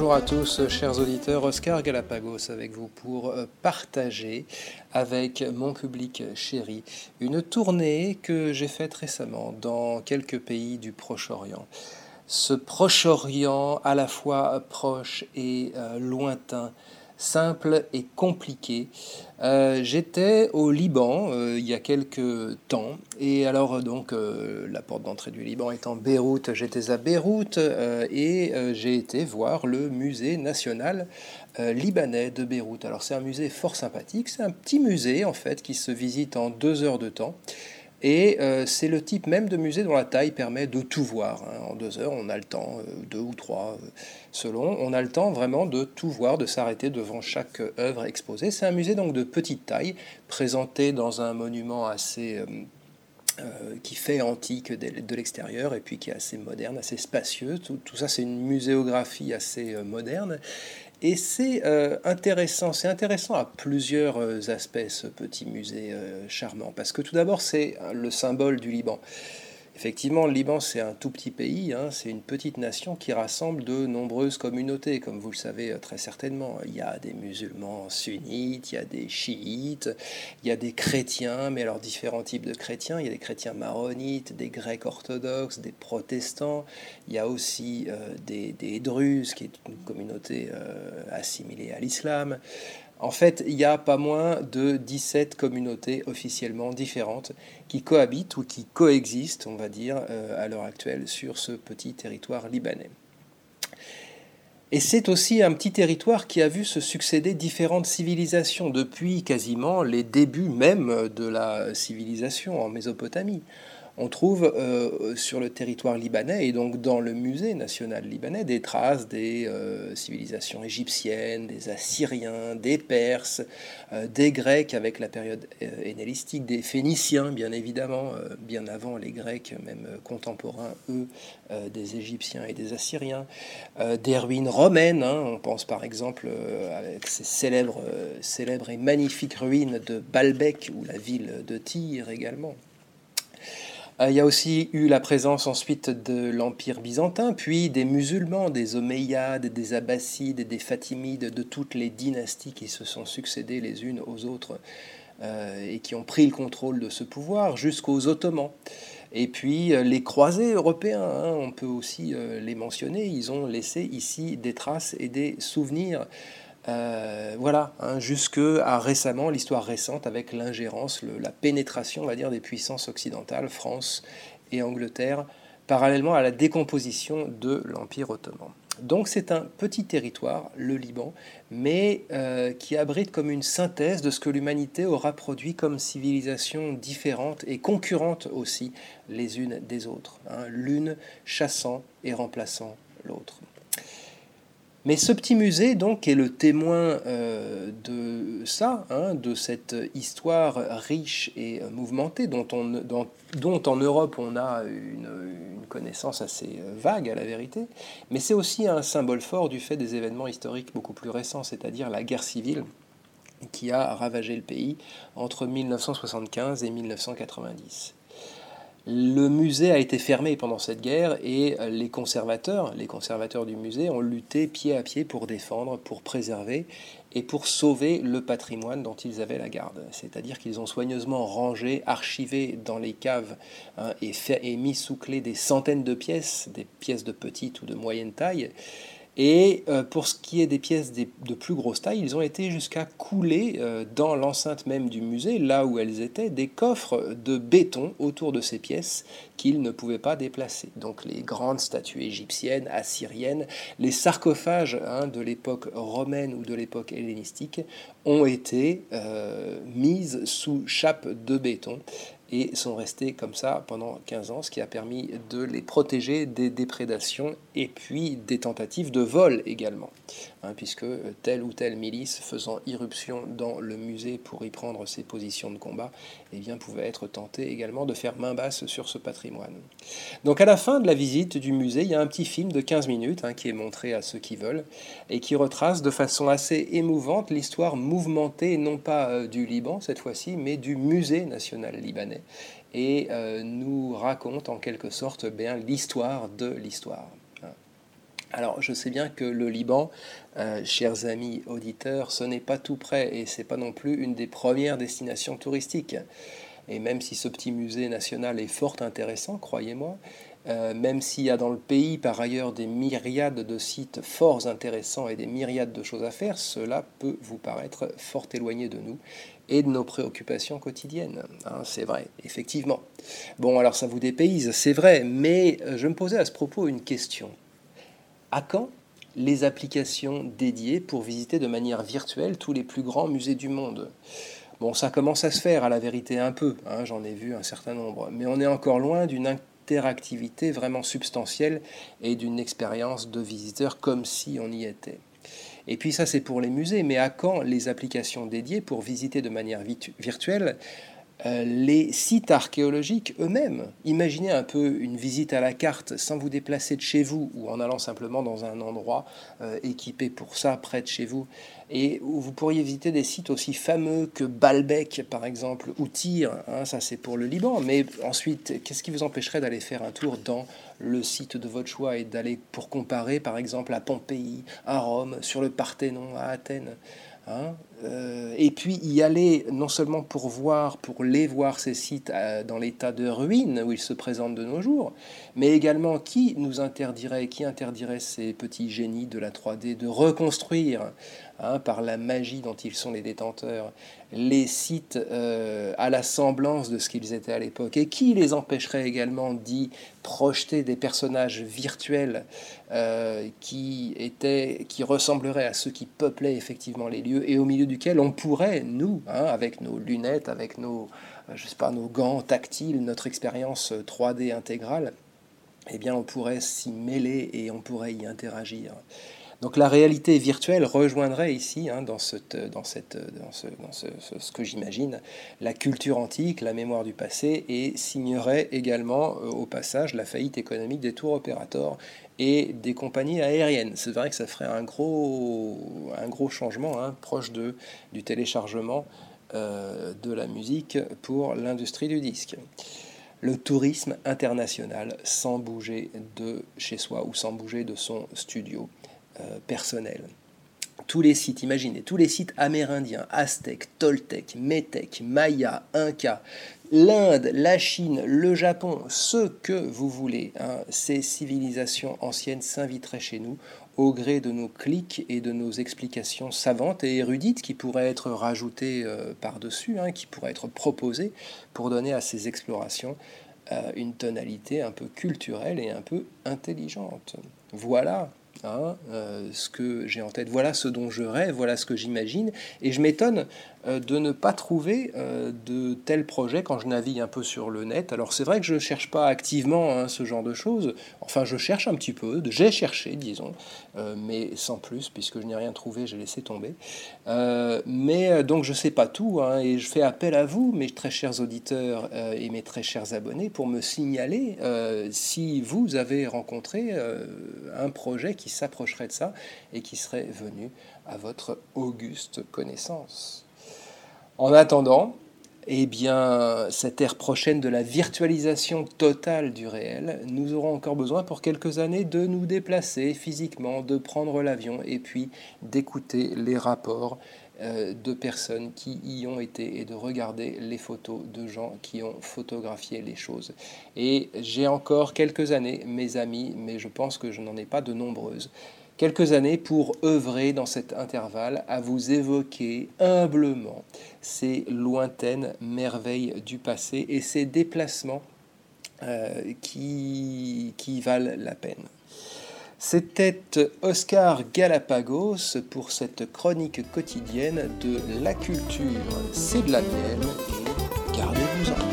Bonjour à tous, chers auditeurs, Oscar Galapagos avec vous pour euh, partager avec mon public chéri une tournée que j'ai faite récemment dans quelques pays du Proche-Orient. Ce Proche-Orient à la fois proche et euh, lointain simple et compliqué. Euh, j'étais au Liban euh, il y a quelques temps, et alors euh, donc la porte d'entrée du Liban étant Beyrouth, j'étais à Beyrouth et j'ai été voir le musée national libanais de Beyrouth. Alors c'est un musée fort sympathique, c'est un petit musée en fait qui se visite en deux heures de temps. Et euh, c'est le type même de musée dont la taille permet de tout voir. Hein. En deux heures, on a le temps, euh, deux ou trois euh, selon, on a le temps vraiment de tout voir, de s'arrêter devant chaque œuvre exposée. C'est un musée donc de petite taille, présenté dans un monument assez... qui fait antique de l'extérieur et puis qui est assez moderne, assez spacieux. Tout, tout ça, c'est une muséographie assez moderne. Et c'est euh, intéressant, c'est intéressant à plusieurs euh, aspects ce petit musée euh, charmant, parce que tout d'abord c'est le symbole du Liban. Effectivement, le Liban, c'est un tout petit pays, hein, c'est une petite nation qui rassemble de nombreuses communautés, comme vous le savez très certainement. Il y a des musulmans sunnites, il y a des chiites, il y a des chrétiens, mais alors différents types de chrétiens. Il y a des chrétiens maronites, des grecs orthodoxes, des protestants. Il y a aussi des, des druzes, qui est une communauté assimilée à l'islam. En fait, il y a pas moins de 17 communautés officiellement différentes qui cohabitent ou qui coexistent, on va dire, euh, à l'heure actuelle sur ce petit territoire libanais. Et c'est aussi un petit territoire qui a vu se succéder différentes civilisations depuis quasiment les débuts même de la civilisation en Mésopotamie on trouve euh, sur le territoire libanais et donc dans le musée national libanais des traces des euh, civilisations égyptiennes, des Assyriens, des Perses, euh, des Grecs avec la période hellénistique, des Phéniciens bien évidemment, bien avant les Grecs, même contemporains eux, des Égyptiens et des Assyriens, des ruines romaines, hein. on pense par exemple avec ces célèbres, et magnifiques ruines de Baalbek ou la ville de Tyr également. Euh, il y a aussi eu la présence ensuite de l'Empire byzantin, puis des musulmans, des Omeyyades, des Abbassides, des Fatimides, de toutes les dynasties qui se sont succédées les unes aux autres euh, et qui ont pris le contrôle de ce pouvoir jusqu'aux Ottomans. Et puis euh, les croisés européens, hein, on peut aussi les mentionner, ils ont laissé ici des traces et des souvenirs euh, voilà, hein, jusque à récemment, l'histoire récente avec l'ingérence, la pénétration, on va dire, des puissances occidentales, France et Angleterre, parallèlement à la décomposition de l'Empire ottoman. Donc c'est un petit territoire, le Liban, mais euh, qui abrite comme une synthèse de ce que l'humanité aura produit comme civilisation différente et concurrente aussi les unes des autres, hein, l'une chassant et remplaçant l'autre. Mais ce petit musée, donc, est le témoin euh, de ça, hein, de cette histoire riche et mouvementée, dont, on, dont, en Europe on a une, connaissance assez euh, vague à la vérité. Mais c'est aussi un symbole fort du fait des événements historiques beaucoup plus récents, c'est-à-dire la guerre civile qui a ravagé le pays entre 1975 et 1990. Le musée a été fermé pendant cette guerre et les conservateurs, les conservateurs du musée ont lutté pied à pied pour défendre, pour préserver et pour sauver le patrimoine dont ils avaient la garde. C'est-à-dire qu'ils ont soigneusement rangé, archivé dans les caves hein, et, fait, et mis sous clé des centaines de pièces, des pièces de petite ou de moyenne taille, et euh, pour ce qui est des pièces de plus grosse taille, ils ont été jusqu'à couler euh, dans l'enceinte même du musée, là où elles étaient, des coffres de béton autour de ces pièces qu'ils ne pouvaient pas déplacer. Donc les grandes statues égyptiennes, assyriennes, les sarcophages hein, de l'époque romaine ou de l'époque hellénistique ont été euh, mises sous chape de béton et sont restés comme ça pendant 15 ans, ce qui a permis de les protéger des déprédations et puis des tentatives de vol également. Hein, puisque telle ou telle milice faisant irruption dans le musée pour y prendre ses positions de combat, eh bien, pouvait être tentée également de faire main basse sur ce patrimoine. Donc à la fin de la visite du musée, il y a un petit film de 15 minutes hein, qui est montré à ceux qui veulent et qui retrace de façon assez émouvante l'histoire mouvementée, non pas euh, du Liban cette fois-ci, mais du musée national libanais et euh, nous raconte en quelque sorte bien l'histoire de l'histoire. Alors, je sais bien que le Liban, euh, chers amis auditeurs, ce n'est pas tout près et c'est pas non plus une des premières destinations touristiques. Et même si ce petit musée national est fort intéressant, croyez-moi, euh, même s'il y a dans le pays par ailleurs des myriades de sites fort intéressants et des myriades de choses à faire, cela peut vous paraître fort éloigné de nous et de nos préoccupations quotidiennes. Hein, c'est vrai, effectivement. Bon, alors ça vous dépayse, c'est vrai, mais je me posais à ce propos une question. À quand les applications dédiées pour visiter de manière virtuelle tous les plus grands musées du monde? Bon, ça commence à se faire, à la vérité, un peu, hein, j'en ai vu un certain nombre, mais on est encore loin d'une interactivité vraiment substantielle et d'une expérience de visiteur comme si on y était. Et puis ça c'est pour les musées, mais à quand les applications dédiées pour visiter de manière virtuelle? Les sites archéologiques eux-mêmes. Imaginez un peu une visite à la carte sans vous déplacer de chez vous ou en allant simplement dans un endroit euh, équipé pour ça, près de chez vous, et où vous pourriez visiter des sites aussi fameux que Baalbek, par exemple, ou Tyr, hein, ça c'est pour le Liban, mais ensuite, qu'est-ce qui vous empêcherait d'aller faire un tour dans le site de votre choix et d'aller pour comparer, par exemple, à Pompéi, à Rome, sur le Parthénon, à Athènes Hein, euh, et puis y aller non seulement pour voir, pour les voir ces sites euh, dans l'état de ruine où ils se présentent de nos jours, mais également qui nous interdirait, qui interdirait ces petits génies de la 3D de reconstruire Hein, par la magie dont ils sont les détenteurs, les sites euh, à la semblance de ce qu'ils étaient à l'époque, et qui les empêcherait également d'y projeter des personnages virtuels euh, qui, étaient, qui ressembleraient à ceux qui peuplaient effectivement les lieux, et au milieu duquel on pourrait, nous, hein, avec nos lunettes, avec nos, euh, je sais pas, nos gants tactiles, notre expérience 3D intégrale, eh bien on pourrait s'y mêler et on pourrait y interagir. Donc la réalité virtuelle rejoindrait ici, hein, dans, ce, que j'imagine, la culture antique, la mémoire du passé, et signerait également euh, au passage la faillite économique des tours opérateurs et des compagnies aériennes. C'est vrai que ça ferait un gros, un gros changement hein, proche de, du téléchargement euh, de la musique pour l'industrie du disque le tourisme international sans bouger de chez soi ou sans bouger de son studio. Euh, personnel. Tous les sites, imaginez, tous les sites amérindiens, aztèques, toltèques, métèques, mayas, incas, l'Inde, la Chine, le Japon, ce que vous voulez, hein, ces civilisations anciennes s'inviteraient chez nous au gré de nos clics et de nos explications savantes et érudites qui pourraient être rajoutées euh, par-dessus, hein, qui pourraient être proposées pour donner à ces explorations euh, une tonalité un peu culturelle et un peu intelligente. Voilà Hein, euh, ce que j'ai en tête, voilà ce dont je rêve, voilà ce que j'imagine, et je m'étonne euh, de ne pas trouver euh, de tels projets quand je navigue un peu sur le net. Alors c'est vrai que je ne cherche pas activement hein, ce genre de choses, enfin je cherche un petit peu, j'ai cherché disons, mais sans plus, puisque je n'ai rien trouvé, j'ai laissé tomber. mais donc je ne sais pas tout, hein, et je fais appel à vous, mes très chers auditeurs et mes très chers abonnés, pour me signaler si vous avez rencontré un projet qui s'approcherait de ça et qui serait venu à votre auguste connaissance. En attendant, eh bien, cette ère prochaine de la virtualisation totale du réel, nous aurons encore besoin pour quelques années de nous déplacer physiquement, de prendre l'avion et puis d'écouter les rapports de personnes qui y ont été et de regarder les photos de gens qui ont photographié les choses. Et j'ai encore quelques années, mes amis, mais je pense que je n'en ai pas de nombreuses, quelques années pour œuvrer dans cet intervalle à vous évoquer humblement ces lointaines merveilles du passé et ces déplacements euh, qui, qui valent la peine. C'était Oscar Galapagos pour cette chronique quotidienne de la culture. C'est de la mienne et gardez-vous-en.